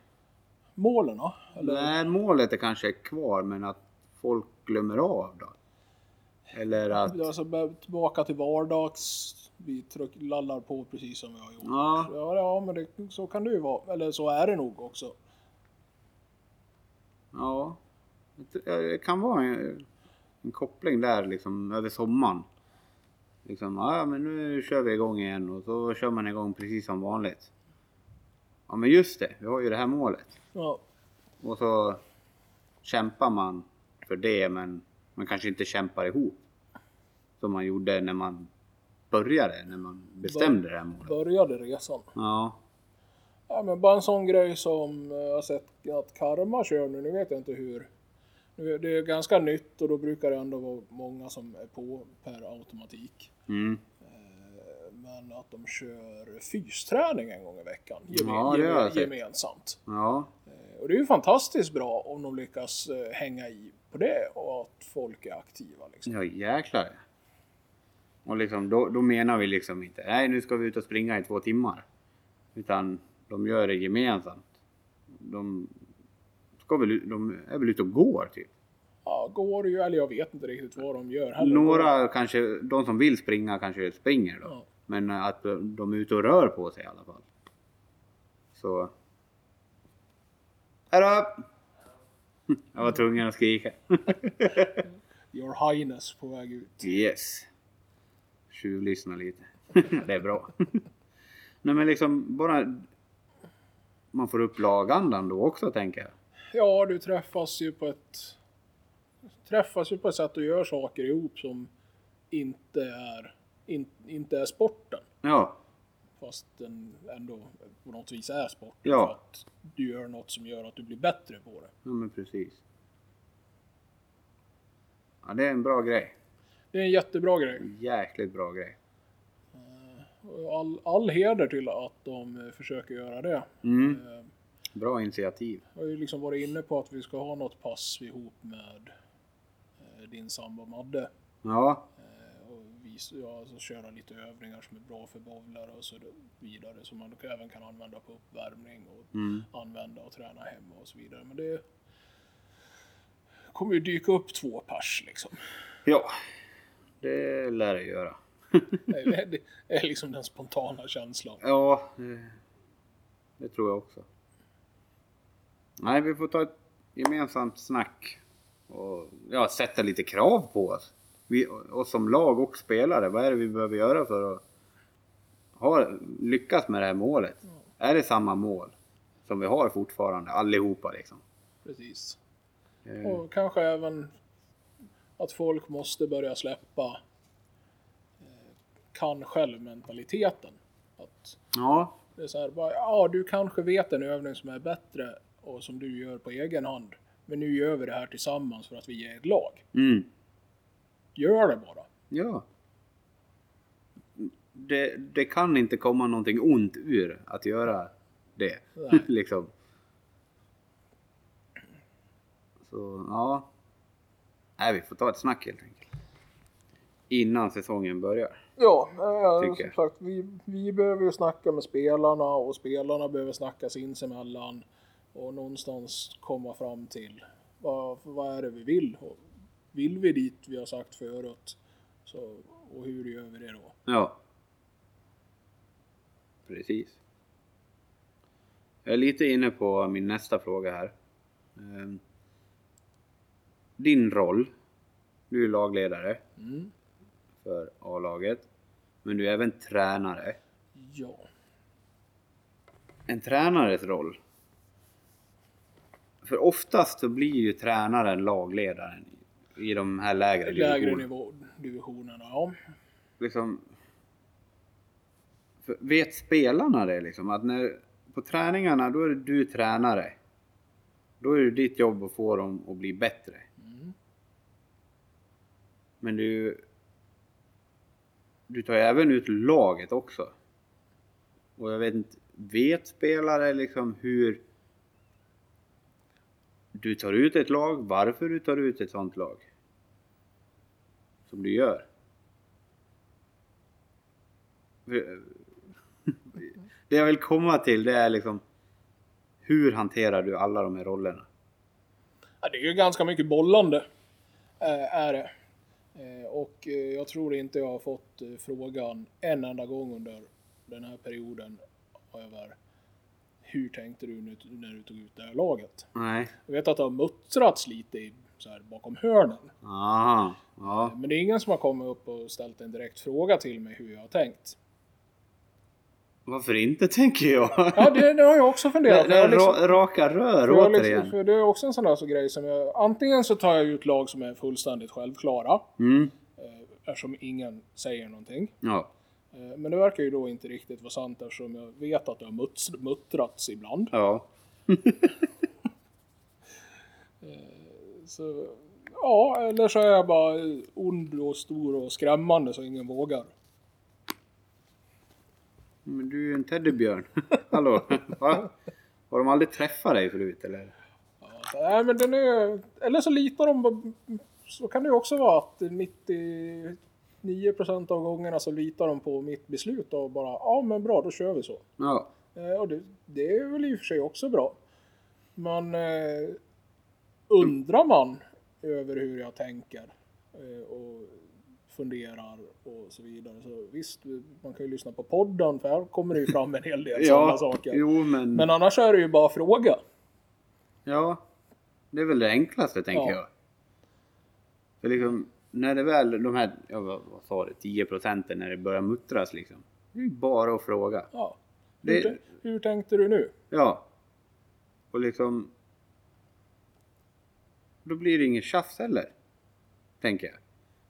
Målen då? Eller? Nej, målet är kanske kvar, men att folk glömmer av då? Eller att... Alltså tillbaka till vardags. Vi tryck, lallar på precis som vi har gjort. Ja. ja, ja men det, så kan det ju vara. Eller så är det nog också. Ja. Det kan vara en, en koppling där liksom över sommaren. Liksom, ja men nu kör vi igång igen och så kör man igång precis som vanligt. ja men just det, vi har ju det här målet. Ja, Och så kämpar man för det men man kanske inte kämpar ihop. Som man gjorde när man började, när man bestämde det här målet. började resan. Ja, Ja, men bara en sån grej som eh, jag har sett att Karma kör nu, nu vet jag inte hur. Det är ganska nytt och då brukar det ändå vara många som är på per automatik. mm. Eh, Men att de kör fysträning en gång i veckan geme- Ja, det har jag geme- sett. gemensamt. ja, Eh, Och det är ju fantastiskt bra om de lyckas eh, hänga i på det och att folk är aktiva. Liksom. ja jäklar. Och liksom, då, då menar vi liksom inte, nej nu ska vi ut och springa i två timmar. Utan de gör det gemensamt. De, ska väl, de är väl ute och går typ. Ja, går ju, eller jag vet inte riktigt vad de gör heller. Några kanske, de som vill springa kanske springer då. Ja. Men att de är ute och rör på sig i alla fall. Så... Hejdå! *laughs* Jag var tvungen att skrika. *laughs* Your Highness på väg ut. Yes. Tjuvlyssna lite. *laughs* Det är bra. Nej men liksom bara... Man får upp lagandan då också tänker jag. Ja, du träffas ju på ett... Träffas ju på ett sätt och gör saker ihop som inte är, in, inte är sporten. Ja, Fast den ändå på något vis är sport. Ja. För att du gör något som gör att du blir bättre på det. ja men precis. Ja det är en bra grej. Det är en jättebra grej. Jäkligt bra grej. Och All, all heder till att de eh, försöker göra det. Mm. Bra initiativ. Jag har ju liksom varit inne på att vi ska ha något pass ihop med eh, din sambo Madde. Ja, Eh, Och vis, ja, alltså köra lite övningar som är bra för bowlare och så vidare. Som man även kan använda på uppvärmning och mm. använda och träna hemma och så vidare. Men det kommer ju dyka upp två pers liksom. ja. Det lär det göra. Det är liksom den spontana känslan. Ja, det, det tror jag också. Nej, vi får ta ett gemensamt snack och ja, sätta lite krav på oss. Vi, oss som lag och spelare. Vad är det vi behöver göra för att ha, lyckas med det här målet? Är det samma mål som vi har fortfarande allihopa liksom? Precis. Eh, Och kanske även att folk måste börja släppa eh, kan själv-mentaliteten. Att Ja, det är så här, bara, ja du kanske vet en övning som är bättre och som du gör på egen hand. Men nu gör vi det här tillsammans för att vi är ett lag. mm. Gör det bara. Ja. Det, det kan inte komma någonting ont ur att göra det. *laughs* Liksom. Så ja. Nej, vi får ta ett snack helt enkelt. Innan säsongen börjar. Ja, eh, som sagt, vi, vi behöver ju snacka med spelarna och spelarna behöver snacka sinsemellan och någonstans komma fram till vad, vad är det vi vill? Och vill vi dit vi har sagt förut? Så, och hur gör vi det då? Ja. Precis. Jag är lite inne på min nästa fråga här. Ehm, Din roll. Du är lagledare Mm. för A-laget. Men du är även tränare. Ja. En tränares roll. För oftast så blir ju tränaren lagledaren i de här lägre Lägre divisionerna. nivå, divisionerna, ja. liksom... Vet spelarna det liksom? Att när, på träningarna då är det du tränare. Då är det ditt jobb att få dem att bli bättre. Mm. Men du... Du tar ju även ut laget också. Och jag vet inte, vet spelare liksom hur du tar ut ett lag, varför du tar ut ett sånt lag? Som du gör. *laughs* Det jag vill komma till det är liksom hur hanterar du alla de här rollerna? Ja, det är ju ganska mycket bollande. Eh, är det. Eh, och eh, jag tror inte jag har fått frågan en enda gång under den här perioden över hur tänkte du nu- när du tog ut det här laget? Nej. Jag vet att det har muttrats lite i, så här, bakom hörnen. Aha. Ja. Men det är ingen som har kommit upp och ställt en direkt fråga till mig hur jag har tänkt. Varför inte tänker jag? Ja, det, det har jag också funderat det, det är Jag liksom- ra, raka rör återigen. liksom, för det är också en sån där så grej som jag... Antingen så tar jag ut lag som är fullständigt självklara. Mm. Eh, eftersom ingen säger någonting. Ja. Eh, men det verkar ju då inte riktigt vara sant eftersom jag vet att det har muttrats ibland. Ja. *laughs* Så, ja, eller så är jag bara ond och stor och skrämmande så ingen vågar. Men du är ju en teddybjörn. *laughs* Hallå? Va? Har de aldrig träffat dig förut eller? Ja, nej, men den är... Eller så litar de på... Så kan det ju också vara att 99% av gångerna så litar de på mitt beslut och bara ja men bra då kör vi så. Ja. Eh, och det, det är väl i och för sig också bra. Men eh, undrar man över hur jag tänker eh, och funderar och så vidare. Så visst, man kan ju lyssna på podden för här kommer det ju fram en hel del *laughs* sådana Ja, saker. jo men... Men annars är det ju bara fråga. Ja. Det är väl det enklaste tänker Ja. jag. För liksom, när det väl, de här, ja, vad, sa du, 10 procenten när det börjar muttras liksom. Det är bara att fråga. Ja. Det- Hur, hur tänkte du nu? Ja. Och liksom... Då blir det inget tjafs heller. Tänker jag.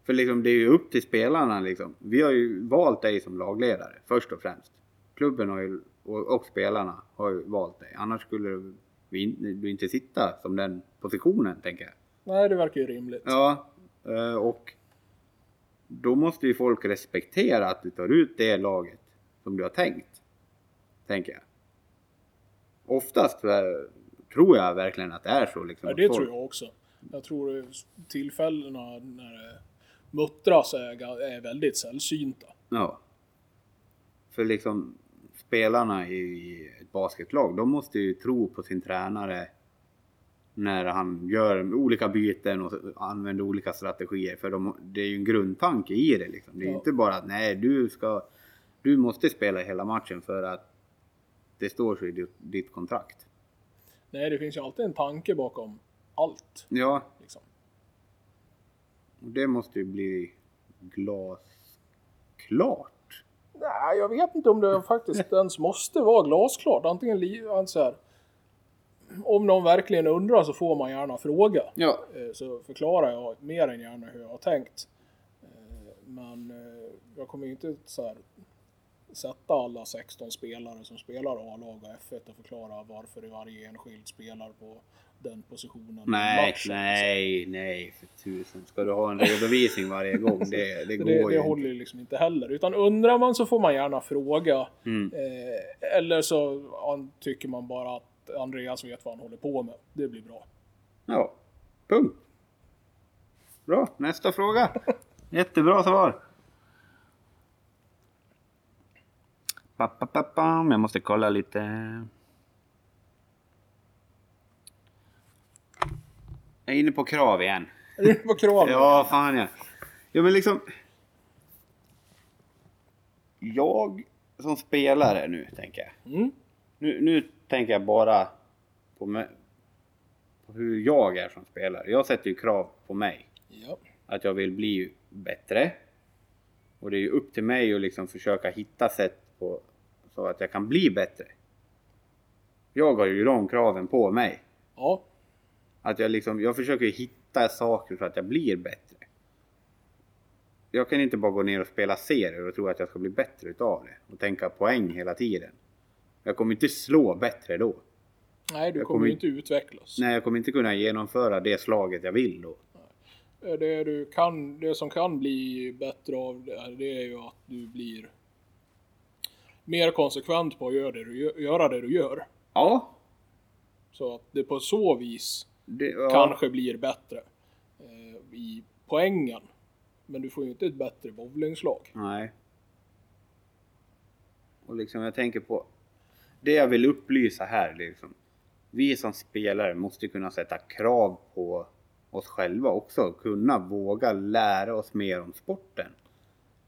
För liksom det är ju upp till spelarna liksom. Vi har ju valt dig som lagledare först och främst. Klubben har ju, och, och spelarna har ju valt dig. Annars skulle vi du inte sitta som den positionen tänker jag. Nej, det verkar ju rimligt. Ja, och då måste ju folk respektera att du tar ut det laget som du har tänkt. Tänker jag. Oftast eh, tror jag verkligen att det är så. Liksom, Ja, det folk- tror jag också. Jag tror tillfällena när det muttras är, är väldigt sällsynta. Ja. För liksom spelarna i ett basketlag, de måste ju tro på sin tränare när han gör olika byten och använder olika strategier. För de, det är ju en grundtanke i det liksom. Det är ju Ja. inte bara att nej, du ska... Du måste spela hela matchen för att det står så i ditt, kontrakt. Nej, det finns ju alltid en tanke bakom allt. Ja, Liksom. det måste ju bli glasklart. Nej, jag vet inte om det faktiskt ens måste vara glasklart. Antingen li- alltså här, Om någon verkligen undrar så får man gärna fråga. Ja, Eh, Så förklarar jag mer än gärna hur jag har tänkt. Eh, Men eh, jag kommer ju inte så här sätta alla 16 spelare som spelar A-lag och F1 och förklara varför varje enskild spelar på den positionen. i nej, matchen. nej, nej för tusen. Ska du ha en redovisning varje gång? *laughs* Det, det går det, ju det inte. håller ju liksom inte heller. Utan undrar man så får man gärna fråga. Mm. Eh, eller så tycker man bara att Andreas vet vad han håller på med. Det blir bra. Ja, punkt. Bra, nästa fråga. *laughs* Jättebra svar. Jag måste kolla lite. Jag är inne på krav igen. Är du på krav? *laughs* Ja, fan ja. Ja, men liksom. Jag som spelare nu, tänker jag. Mm. Nu, nu tänker jag bara på, mig, på hur jag är som spelare. Jag sätter ju krav på mig. Ja. Att jag vill bli bättre. Och det är ju upp till mig att liksom försöka hitta sätt på, så att jag kan bli bättre. Jag har ju de kraven på mig. ja. Att jag liksom, jag försöker hitta saker så att jag blir bättre. Jag kan inte bara gå ner och spela serier och tro att jag ska bli bättre utav det. Och tänka poäng hela tiden. Jag kommer inte slå bättre då. Nej, du Jag kommer kommer inte utvecklas. Nej, jag kommer inte kunna genomföra det slaget jag vill då. Det, du kan, det som kan bli bättre av det, det är ju att du blir mer konsekvent på att göra det du, gö- göra det du gör. Ja. Så att det på så vis Det, ja. kanske blir bättre eh, i poängen. Men du får ju inte ett bättre bowlingslag. Nej. Och liksom jag tänker på det jag vill upplysa här liksom. Vi som spelare måste kunna sätta krav på oss själva också. Kunna våga lära oss mer om sporten.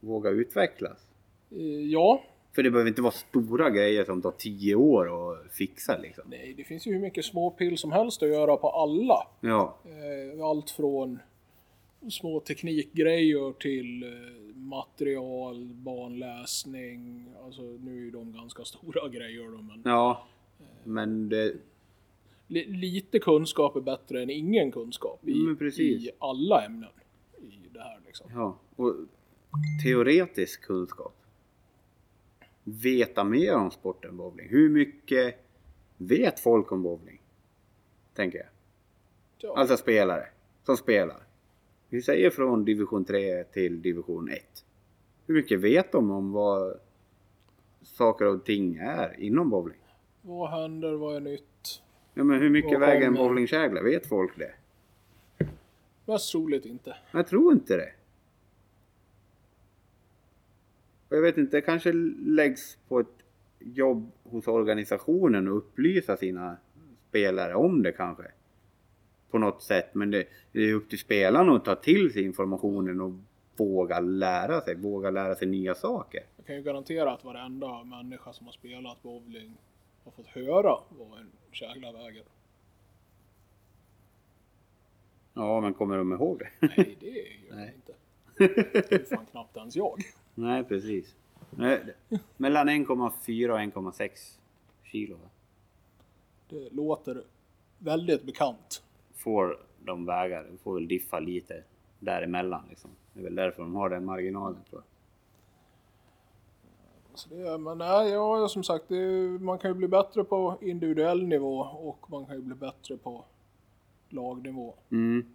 Våga utvecklas. Eh, ja, För det behöver inte vara stora grejer som tar 10 år att fixa liksom. nej, det finns ju hur mycket småpill som helst att göra på alla. Ja, Eh, allt från små teknikgrejer till eh, material, banläsning. Alltså nu är ju de ganska *laughs* stora grejer då, men Ja, men det... li, lite kunskap är bättre än ingen kunskap i, i alla ämnen i det här liksom. Ja, och teoretisk kunskap. Veta mer om sporten bowling. Hur mycket vet folk om bowling? Tänker jag. Ja, Alltså spelare som spelar. Vi säger från division 3 till division 1. Hur mycket vet de om vad saker och ting är inom bowling? vad händer, vad är nytt? Ja, men hur mycket Vad väger en bowlingkägla? Vet folk det? Mest troligt inte. Jag tror inte det. Och Jag vet inte, det kanske läggs på ett jobb hos organisationen och upplysa sina spelare om det kanske. På något sätt, men det, det är upp till spelarna att ta till sig informationen och våga lära sig, våga lära sig nya saker. Jag kan ju garantera att varenda människa som har spelat bowling har fått höra vad en kägla väger. Ja, men kommer de ihåg det? Nej, det gör *laughs* Nej. jag inte. Det är fan knappt ens jag. Nej, precis. Mellan 1,4 och 1,6 kilo? Det låter väldigt bekant. Får de väga, de får väl diffa lite däremellan liksom. Det är väl därför de har den marginalen tror jag. Så det, är- men nej, ja, som sagt, är- man kan ju bli bättre på individuell nivå och man kan ju bli bättre på lagnivå. Mm.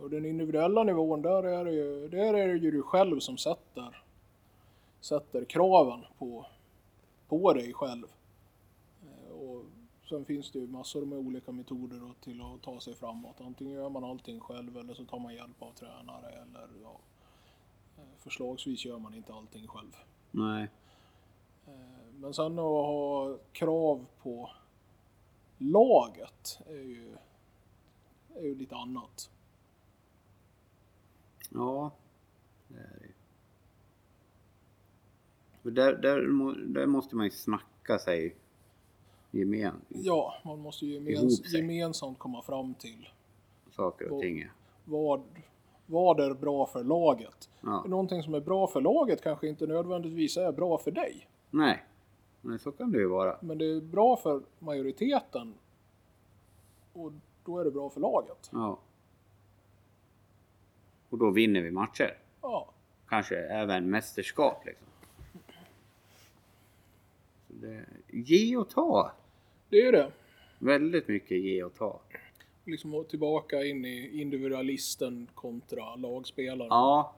Och den individuella nivån, där är det ju, där är det ju du själv som sätter, sätter kraven på, på dig själv. Sen finns det ju massor med olika metoder då till att ta sig framåt. Antingen gör man allting själv eller så tar man hjälp av tränare eller ja, eh, förslagsvis gör man inte allting själv. Nej. Eh, Men sen att ha krav på laget är ju, är ju lite annat. Ja. Det är det. För där, där, där måste man ju snacka sig gemen, Ja, man måste ju gemens, gemensamt komma fram till saker och ting. vad, vad är bra för laget. Ja. Någonting som är bra för laget kanske inte nödvändigtvis är bra för dig. Nej. Men så kan det ju vara. Men det är bra för majoriteten. Och då är det bra för laget. Ja. Och då vinner vi matcher. Ja, Kanske även mästerskap liksom. Så det, ge och ta. Det är det. Väldigt mycket ge och ta. Liksom tillbaka in i individualisten kontra lagspelaren. Ja.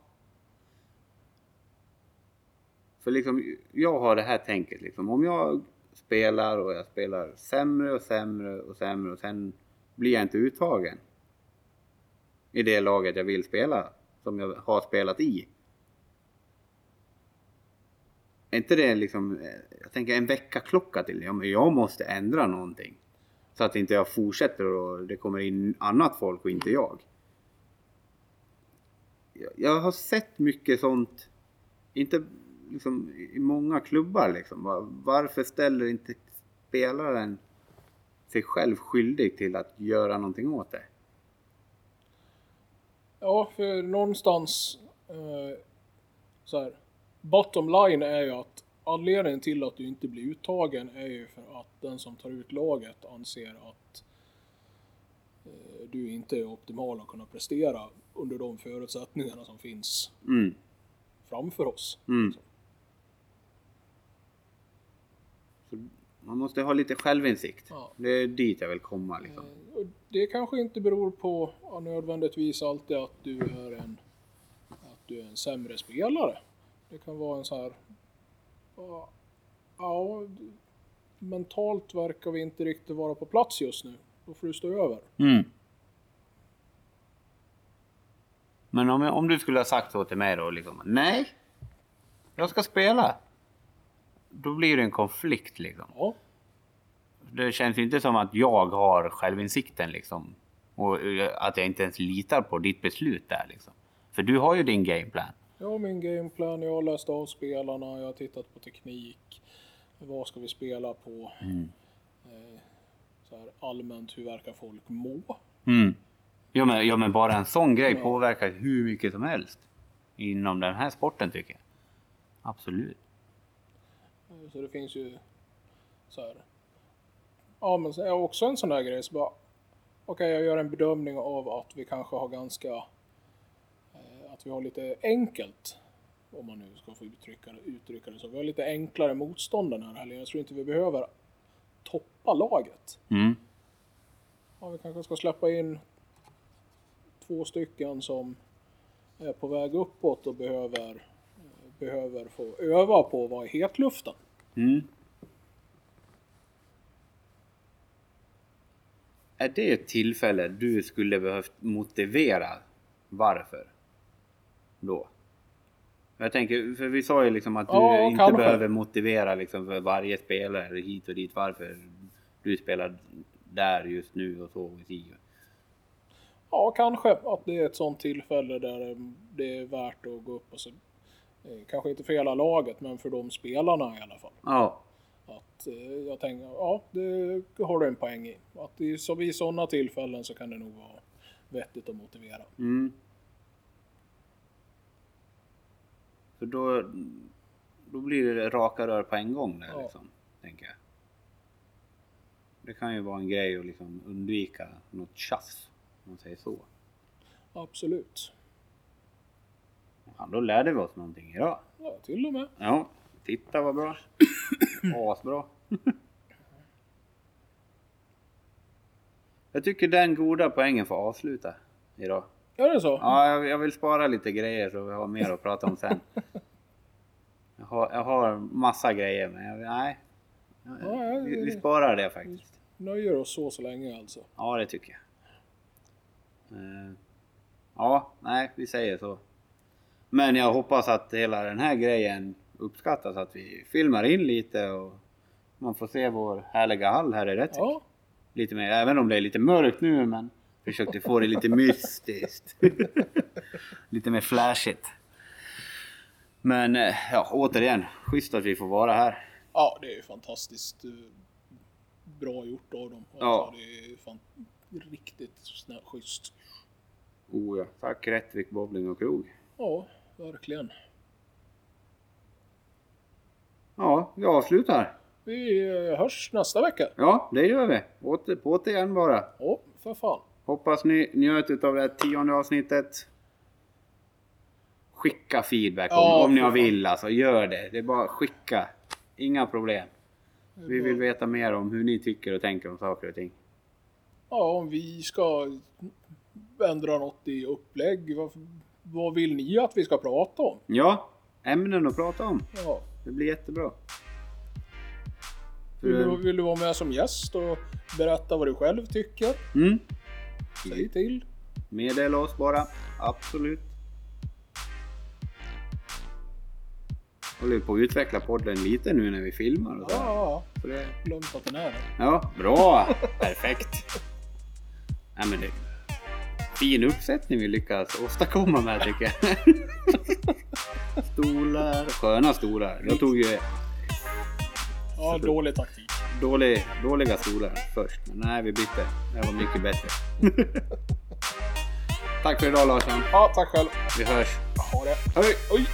För liksom, jag har det här tänket liksom. Om jag spelar och jag spelar sämre och sämre och sämre och sen blir jag inte uttagen. I det laget jag vill spela. Som jag har spelat i. Är inte det liksom, eh, jag tänker en veckaklocka till. Ja, men jag måste ändra någonting. Så att inte jag fortsätter och det kommer in annat folk och inte jag. Jag- har sett mycket sånt, inte liksom i många klubbar liksom. Varför ställer inte spelaren sig själv skyldig till att göra någonting åt det? Ja, för någonstans eh, så här. Bottom line är ju att anledningen till att du inte blir uttagen är ju för att den som tar ut laget anser att eh, du inte är optimal att kunna prestera under de förutsättningarna som finns Mm. framför oss. Mm. Man måste ha lite självinsikt. Ja. Det är dit jag vill komma liksom. Eh, det kanske inte beror på nödvändigtvis alltid att du är en att du är en sämre spelare. Det kan vara en så här ja, mentalt verkar vi inte riktigt vara på plats just nu. Då får du stå över. Mm. Men om, om du skulle ha sagt så till mig då liksom, nej, jag ska spela. Då blir det en konflikt liksom. Ja, Det känns ju inte som att jag har självinsikten liksom. Och eh, att jag inte ens litar på ditt beslut där liksom. För du har ju din gameplan. Jag har min gameplan, jag har läst av spelarna, jag har tittat på teknik. Vad ska vi spela på? Eh, så här, allmänt, hur verkar folk må? Mm. Ja, men, ja men bara en sån grej Ja. påverkar hur mycket som helst. inom den här sporten tycker jag. Absolut. Så det finns ju så här. Ja, men också en sån där grej. Så bara, okej, jag gör en bedömning av att vi kanske har ganska, eh, vi har lite enkelt, om man nu ska få uttrycka det, uttrycka det så. Vi har lite enklare motstånd den här helgen. Jag tror inte vi behöver toppa laget. Mm. Ja, vi kanske ska släppa in två stycken som är på väg uppåt och behöver, eh, behöver få öva på att vara i hetluften. Mm. Är det ett tillfälle du skulle behövt motivera varför? Då? Jag tänker, för vi sa ju liksom att du Ja, inte kanske. behöver motivera liksom för varje spelare hit och dit varför du spelar där just nu och så och si. Ja, kanske att det är ett sånt tillfälle där det är värt att gå upp och så, eh, kanske inte för hela laget, men för de spelarna i alla fall. Ja. Att eh, jag tänker, ja, det har du en poäng i. Att i, så vid sådana tillfällen så kan det nog vara vettigt att motivera. Mm. För då, då blir det raka rör på en gång där Ja. liksom, tänker jag. Det kan ju vara en grej att liksom undvika något tjafs, om man säger så. Absolut. Ja, då lärde vi oss någonting idag. Ja, till och med. Ja, titta vad bra. Asbra. jag tycker den goda poängen får avsluta idag. Är det så? Ja, jag, jag vill spara lite grejer så vi har mer att prata om sen. *laughs* Jag har, jag har massa grejer men jag, nej. Ja, ja, Vi, vi sparar det faktiskt. Nöjer oss så så länge alltså. Ja, det tycker jag. Eh, Ja, nej, vi säger så. Men jag hoppas att hela den här grejen uppskattas, att vi filmar in lite och man får se vår härliga hall här i Rättvik. Ja, Lite mer, även om det är lite mörkt nu men försökte få det lite mystiskt. *laughs* lite mer flashigt. Men eh, ja, återigen, schysst att vi får vara här. ja det är ju fantastiskt eh, bra gjort av dem. Alltså, Ja. Det är fan riktigt snä, schysst. Oh ja. Tack Rättvik Bowling och Krog. Ja, verkligen. Ja, vi avslutar. Vi eh, hörs nästa vecka. Ja, det gör vi. Åter, på återigen bara. Ja, för fan. Hoppas ni njöt utav det här tionde avsnittet. Skicka feedback om, Ja, om ni vill alltså. Gör det. Det är bara skicka. Inga problem. Vi vill veta mer om hur ni tycker och tänker om saker och ting. Ja, om vi ska ändra något i upplägg. Vad, vad vill ni att vi ska prata om? Ja, ämnen att prata om. Ja. Det blir jättebra. Vill, du, vill du vara med som gäst och berätta vad du själv tycker? mm, Säg till. meddela oss bara. Absolut. Håller på att utveckla podden lite nu när vi filmar och så. Ja, Så det, glömt att den är. Ja, bra! *laughs* Perfekt! Nej, men det, fin uppsättning vi lyckas åstadkomma med tycker jag. *laughs* Stolar, sköna stolar. Jag tog ju Ja, dålig taktik. Dålig, dåliga stolar först, men nej vi bytte. Det var mycket bättre. *laughs* Tack för idag Larsson. Ja, tack själv. Vi hörs. Ha det. Hej! Oj!